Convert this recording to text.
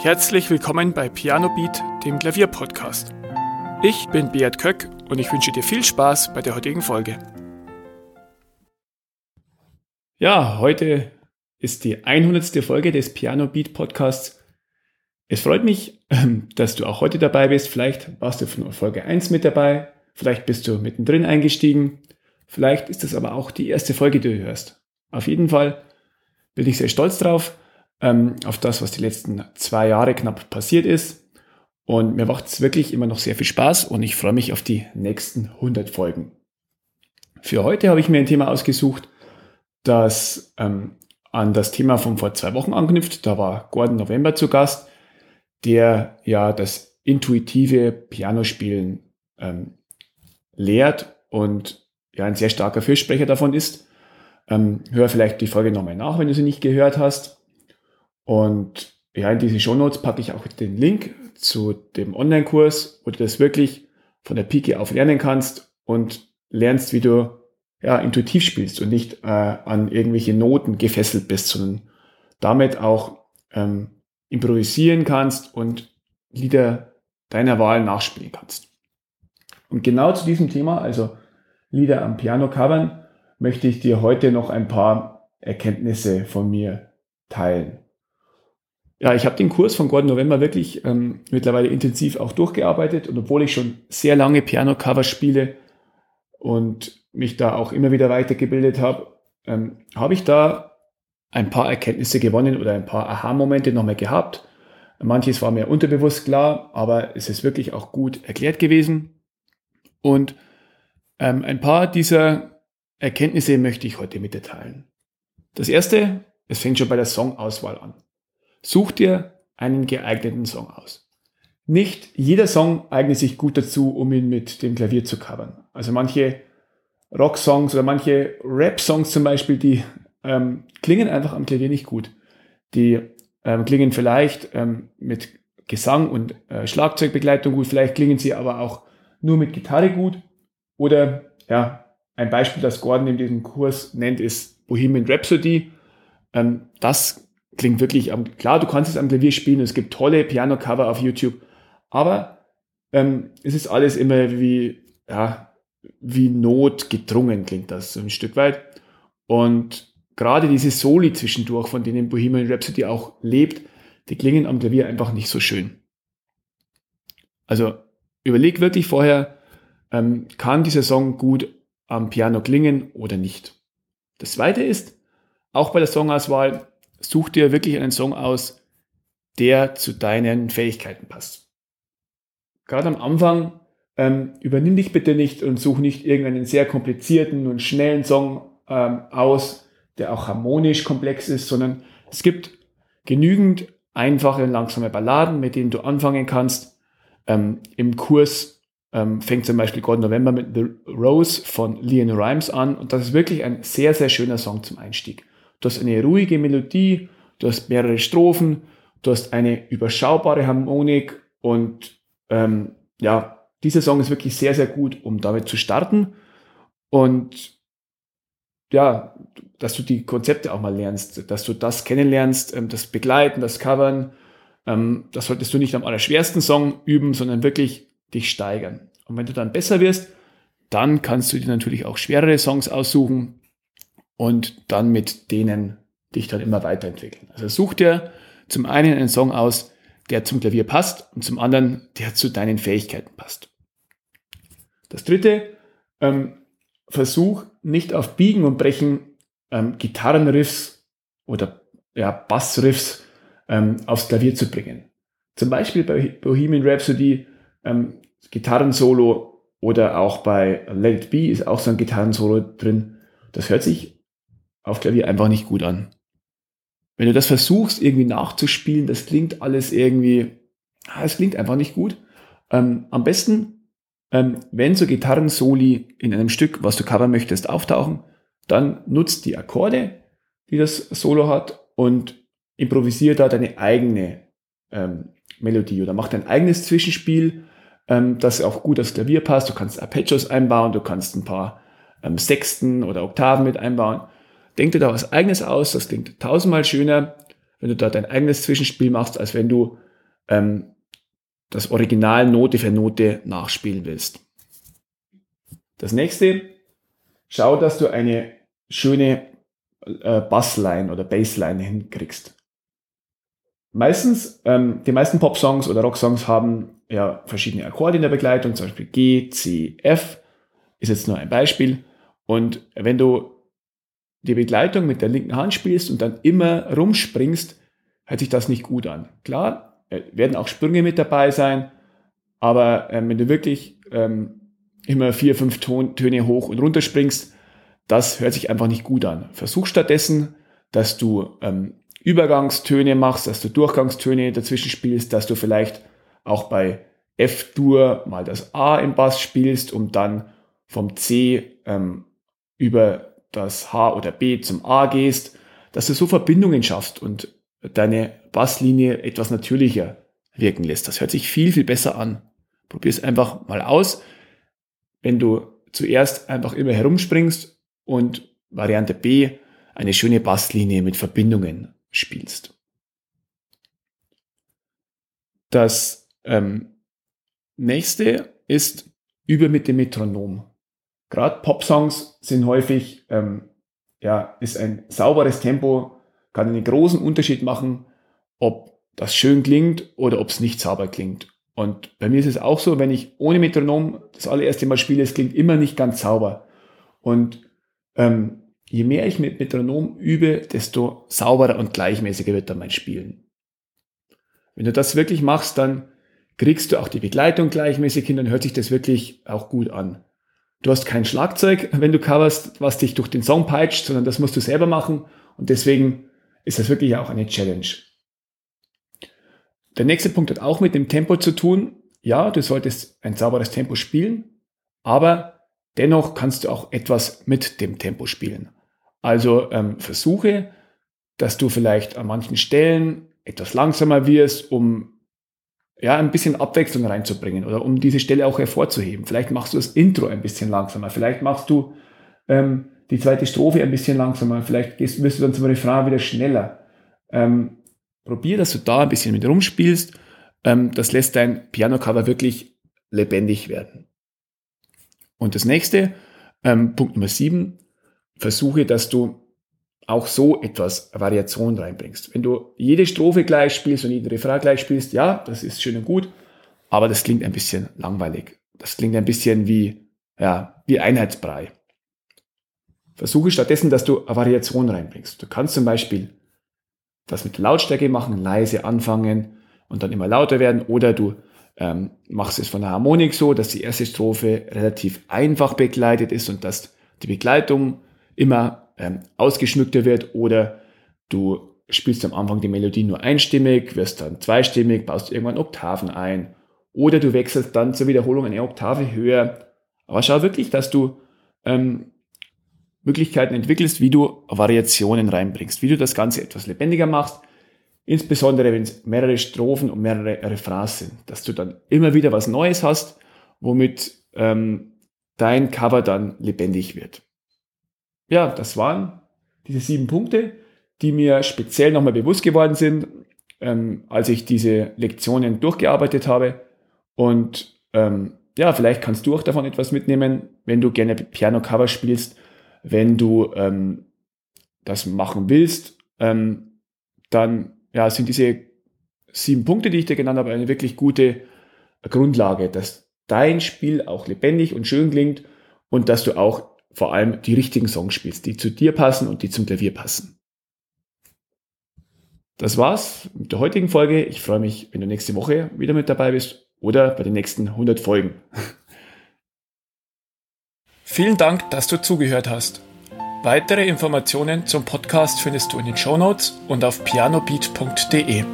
Herzlich willkommen bei Piano Beat, dem Klavierpodcast. Ich bin Beat Köck und ich wünsche dir viel Spaß bei der heutigen Folge. Ja, heute ist die 100. Folge des Piano Beat Podcasts. Es freut mich, ähm, dass du auch heute dabei bist. Vielleicht warst du von Folge 1 mit dabei, vielleicht bist du mittendrin eingestiegen, vielleicht ist es aber auch die erste Folge, die du hörst. Auf jeden Fall bin ich sehr stolz drauf ähm, auf das, was die letzten zwei Jahre knapp passiert ist. Und mir macht es wirklich immer noch sehr viel Spaß und ich freue mich auf die nächsten 100 Folgen. Für heute habe ich mir ein Thema ausgesucht, das ähm, an das Thema von vor zwei Wochen anknüpft. Da war Gordon November zu Gast, der ja das intuitive Pianospielen ähm, lehrt und ja ein sehr starker Fürsprecher davon ist. Ähm, hör vielleicht die Folge nochmal nach, wenn du sie nicht gehört hast. Und ja, in diese Shownotes packe ich auch den Link zu dem Online-Kurs, wo du das wirklich von der Pike auf lernen kannst und lernst, wie du ja, intuitiv spielst und nicht äh, an irgendwelche Noten gefesselt bist, sondern damit auch ähm, improvisieren kannst und Lieder deiner Wahl nachspielen kannst. Und genau zu diesem Thema, also Lieder am Piano covern, möchte ich dir heute noch ein paar Erkenntnisse von mir teilen. Ja, ich habe den Kurs von Gordon November wirklich ähm, mittlerweile intensiv auch durchgearbeitet und obwohl ich schon sehr lange Piano-Cover spiele und mich da auch immer wieder weitergebildet habe, ähm, habe ich da ein paar Erkenntnisse gewonnen oder ein paar Aha-Momente nochmal gehabt. Manches war mir unterbewusst klar, aber es ist wirklich auch gut erklärt gewesen. Und ähm, ein paar dieser Erkenntnisse möchte ich heute mit dir teilen. Das erste, es fängt schon bei der Songauswahl an. Such dir einen geeigneten Song aus. Nicht jeder Song eignet sich gut dazu, um ihn mit dem Klavier zu covern. Also manche Rock-Songs oder manche Rap-Songs zum Beispiel, die ähm, klingen einfach am Klavier nicht gut. Die ähm, klingen vielleicht ähm, mit Gesang und äh, Schlagzeugbegleitung gut, vielleicht klingen sie aber auch nur mit Gitarre gut. Oder ja, ein Beispiel, das Gordon in diesem Kurs nennt, ist Bohemian Rhapsody. Ähm, das klingt wirklich klar, du kannst es am Klavier spielen, es gibt tolle Piano-Cover auf YouTube, aber ähm, es ist alles immer wie, ja, wie notgedrungen klingt das so ein Stück weit. Und gerade diese Soli zwischendurch, von denen Bohemian Rhapsody auch lebt, die klingen am Klavier einfach nicht so schön. Also überleg wirklich vorher, ähm, kann dieser Song gut am Piano klingen oder nicht. Das zweite ist, auch bei der Songauswahl, such dir wirklich einen Song aus, der zu deinen Fähigkeiten passt. Gerade am Anfang ähm, übernimm dich bitte nicht und such nicht irgendeinen sehr komplizierten und schnellen Song ähm, aus, der auch harmonisch komplex ist, sondern es gibt genügend einfache und langsame Balladen, mit denen du anfangen kannst. Ähm, Im Kurs ähm, fängt zum Beispiel God November mit The Rose von Leon Rhymes an und das ist wirklich ein sehr, sehr schöner Song zum Einstieg. Du hast eine ruhige Melodie, du hast mehrere Strophen, du hast eine überschaubare Harmonik und ähm, ja, dieser Song ist wirklich sehr, sehr gut, um damit zu starten und ja, dass du die Konzepte auch mal lernst, dass du das kennenlernst, ähm, das Begleiten, das Covern. Ähm, das solltest du nicht am allerschwersten Song üben, sondern wirklich dich steigern. Und wenn du dann besser wirst, dann kannst du dir natürlich auch schwerere Songs aussuchen, und dann mit denen dich dann immer weiterentwickeln. Also such dir zum einen einen Song aus, der zum Klavier passt und zum anderen, der zu deinen Fähigkeiten passt. Das dritte, ähm, versuch nicht auf Biegen und Brechen ähm, Gitarrenriffs oder ja, Bassriffs ähm, aufs Klavier zu bringen. Zum Beispiel bei Bohemian Rhapsody ähm, Gitarrensolo oder auch bei Let It Be ist auch so ein Gitarrensolo drin. Das hört sich auf Klavier einfach nicht gut an. Wenn du das versuchst, irgendwie nachzuspielen, das klingt alles irgendwie, ah, es klingt einfach nicht gut. Ähm, am besten, ähm, wenn so Gitarrensoli in einem Stück, was du covern möchtest, auftauchen, dann nutzt die Akkorde, die das Solo hat und improvisiere da deine eigene ähm, Melodie oder mach dein eigenes Zwischenspiel, ähm, das auch gut aufs Klavier passt. Du kannst Arpeggios einbauen, du kannst ein paar ähm, Sechsten oder Oktaven mit einbauen. Denk dir da was eigenes aus, das klingt tausendmal schöner, wenn du da dein eigenes Zwischenspiel machst, als wenn du ähm, das Original Note für Note nachspielen willst. Das nächste, schau, dass du eine schöne äh, Bassline oder Bassline hinkriegst. Meistens, ähm, die meisten Pop-Songs oder Rock-Songs haben ja verschiedene Akkorde in der Begleitung, zum Beispiel G, C, F, ist jetzt nur ein Beispiel. Und wenn du die Begleitung mit der linken Hand spielst und dann immer rumspringst, hört sich das nicht gut an. Klar, äh, werden auch Sprünge mit dabei sein, aber ähm, wenn du wirklich ähm, immer vier, fünf Ton, Töne hoch und runter springst, das hört sich einfach nicht gut an. Versuch stattdessen, dass du ähm, Übergangstöne machst, dass du Durchgangstöne dazwischen spielst, dass du vielleicht auch bei F-Dur mal das A im Bass spielst, um dann vom C ähm, über das H oder B zum A gehst, dass du so Verbindungen schaffst und deine Basslinie etwas natürlicher wirken lässt. Das hört sich viel, viel besser an. Probier es einfach mal aus. Wenn du zuerst einfach immer herumspringst und Variante B eine schöne Basslinie mit Verbindungen spielst. Das ähm, nächste ist über mit dem Metronom. Gerade Pop-Songs sind häufig, ähm, ja, ist ein sauberes Tempo, kann einen großen Unterschied machen, ob das schön klingt oder ob es nicht sauber klingt. Und bei mir ist es auch so, wenn ich ohne Metronom das allererste Mal spiele, es klingt immer nicht ganz sauber. Und ähm, je mehr ich mit Metronom übe, desto sauberer und gleichmäßiger wird dann mein Spielen. Wenn du das wirklich machst, dann kriegst du auch die Begleitung gleichmäßig hin, dann hört sich das wirklich auch gut an. Du hast kein Schlagzeug, wenn du coverst, was dich durch den Song peitscht, sondern das musst du selber machen und deswegen ist das wirklich auch eine Challenge. Der nächste Punkt hat auch mit dem Tempo zu tun. Ja, du solltest ein sauberes Tempo spielen, aber dennoch kannst du auch etwas mit dem Tempo spielen. Also ähm, versuche, dass du vielleicht an manchen Stellen etwas langsamer wirst, um ja, ein bisschen Abwechslung reinzubringen oder um diese Stelle auch hervorzuheben. Vielleicht machst du das Intro ein bisschen langsamer, vielleicht machst du ähm, die zweite Strophe ein bisschen langsamer, vielleicht gehst, wirst du dann zum Refrain wieder schneller. Ähm, probier, dass du da ein bisschen mit rumspielst. Ähm, das lässt dein Piano-Cover wirklich lebendig werden. Und das nächste, ähm, Punkt Nummer sieben, versuche, dass du auch so etwas Variation reinbringst. Wenn du jede Strophe gleich spielst und jeden Refrain gleich spielst, ja, das ist schön und gut, aber das klingt ein bisschen langweilig. Das klingt ein bisschen wie, ja, wie Einheitsbrei. Versuche stattdessen, dass du Variation reinbringst. Du kannst zum Beispiel das mit Lautstärke machen, leise anfangen und dann immer lauter werden oder du ähm, machst es von der Harmonik so, dass die erste Strophe relativ einfach begleitet ist und dass die Begleitung immer ähm, ausgeschmückter wird oder du spielst am Anfang die Melodie nur einstimmig, wirst dann zweistimmig, baust irgendwann Oktaven ein oder du wechselst dann zur Wiederholung eine Oktave höher. Aber schau wirklich, dass du ähm, Möglichkeiten entwickelst, wie du Variationen reinbringst, wie du das Ganze etwas lebendiger machst, insbesondere wenn es mehrere Strophen und mehrere Refrains sind, dass du dann immer wieder was Neues hast, womit ähm, dein Cover dann lebendig wird ja, das waren diese sieben Punkte, die mir speziell nochmal bewusst geworden sind, ähm, als ich diese Lektionen durchgearbeitet habe. Und ähm, ja, vielleicht kannst du auch davon etwas mitnehmen, wenn du gerne Piano-Cover spielst, wenn du ähm, das machen willst, ähm, dann ja, sind diese sieben Punkte, die ich dir genannt habe, eine wirklich gute Grundlage, dass dein Spiel auch lebendig und schön klingt und dass du auch vor allem die richtigen Songs spielst, die zu dir passen und die zum Klavier passen. Das war's mit der heutigen Folge. Ich freue mich, wenn du nächste Woche wieder mit dabei bist oder bei den nächsten 100 Folgen. Vielen Dank, dass du zugehört hast. Weitere Informationen zum Podcast findest du in den Show Notes und auf pianobeat.de.